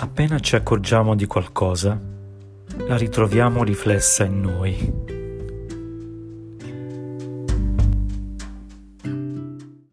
appena ci accorgiamo di qualcosa, la ritroviamo riflessa in noi.